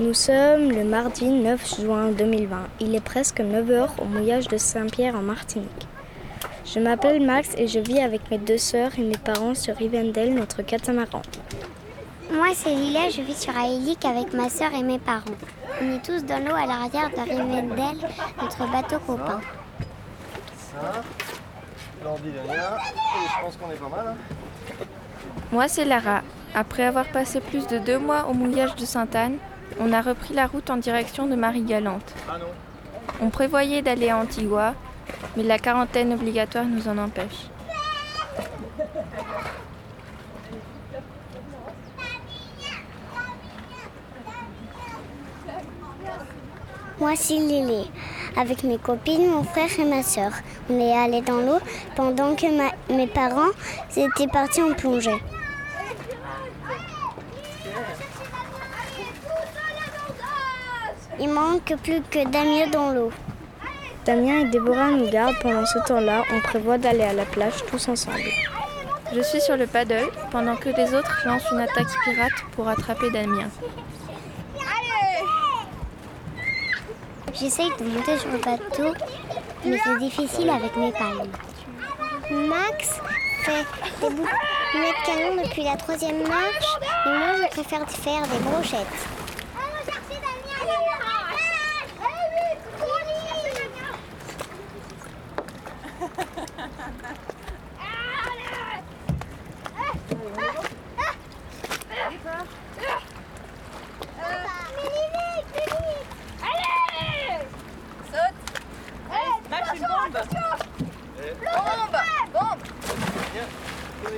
Nous sommes le mardi 9 juin 2020. Il est presque 9 heures au mouillage de Saint-Pierre en Martinique. Je m'appelle Max et je vis avec mes deux sœurs et mes parents sur Rivendell, notre catamaran. Moi, c'est Lila, je vis sur Aélique avec ma sœur et mes parents. On est tous dans l'eau à l'arrière de Rivendell, notre bateau copain. Ça, l'ordi derrière, et je pense qu'on est pas mal. hein. Moi, c'est Lara. Après avoir passé plus de deux mois au mouillage de Sainte-Anne, on a repris la route en direction de Marie-Galante. On prévoyait d'aller à Antigua, mais la quarantaine obligatoire nous en empêche. Moi, c'est Lily. Avec mes copines, mon frère et ma sœur. On est allés dans l'eau pendant que ma- mes parents étaient partis en plongée. Il manque plus que Damien dans l'eau. Damien et Déborah nous gardent pendant ce temps-là. On prévoit d'aller à la plage tous ensemble. Je suis sur le paddle pendant que les autres lancent une attaque pirate pour attraper Damien. J'essaye de monter sur le bateau, mais c'est difficile avec mes palmes. Max fait des boules de canon depuis la troisième marche, et moi je préfère faire des brochettes.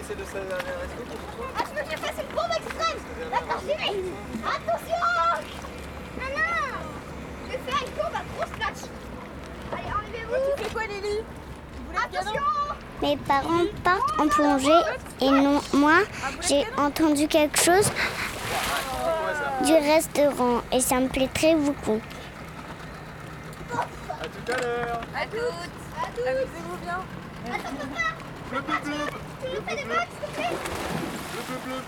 Essaie de à ce soir Ah, je peux dire ça, c'est le bombe extrême D'accord, j'y vais. Attention. Ah non. Je vais faire une courbe à gros splash Allez, enlevez-vous. Tu fais quoi, Lily Attention. Mes parents partent en plongée et non, moi, j'ai entendu quelque chose du restaurant et ça me plaît très beaucoup. À tout à l'heure. À toutes. Amusez-vous bien. Bleu, bleu Tu me fais des vagues, s'il te plaît Bleu, bleu, bleu.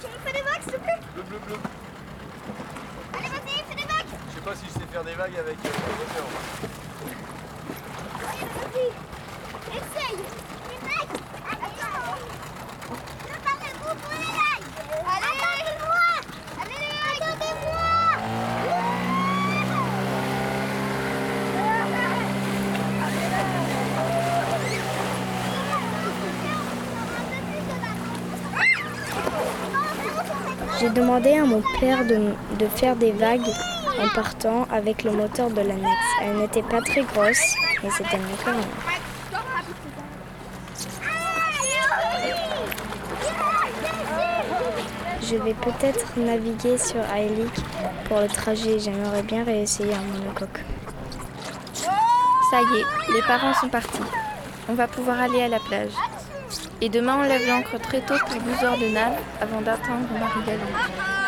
Tu me fais des vagues, s'il te plaît. Bleu, bleu, bleu. Allez, vas-y, fais des vagues. Je sais pas si je sais faire des vagues avec euh, l'océan. Allez, vas-y. Essaye. Des vagues J'ai demandé à mon père de, de faire des vagues en partant avec le moteur de l'annexe. Elle n'était pas très grosse, mais c'était mieux rien. Je vais peut-être naviguer sur Aelik pour le trajet. J'aimerais bien réessayer un monocoque. Ça y est, les parents sont partis. On va pouvoir aller à la plage. Et demain, on lève l'ancre très tôt pour 12 heures de nave avant d'atteindre Marie-Galante.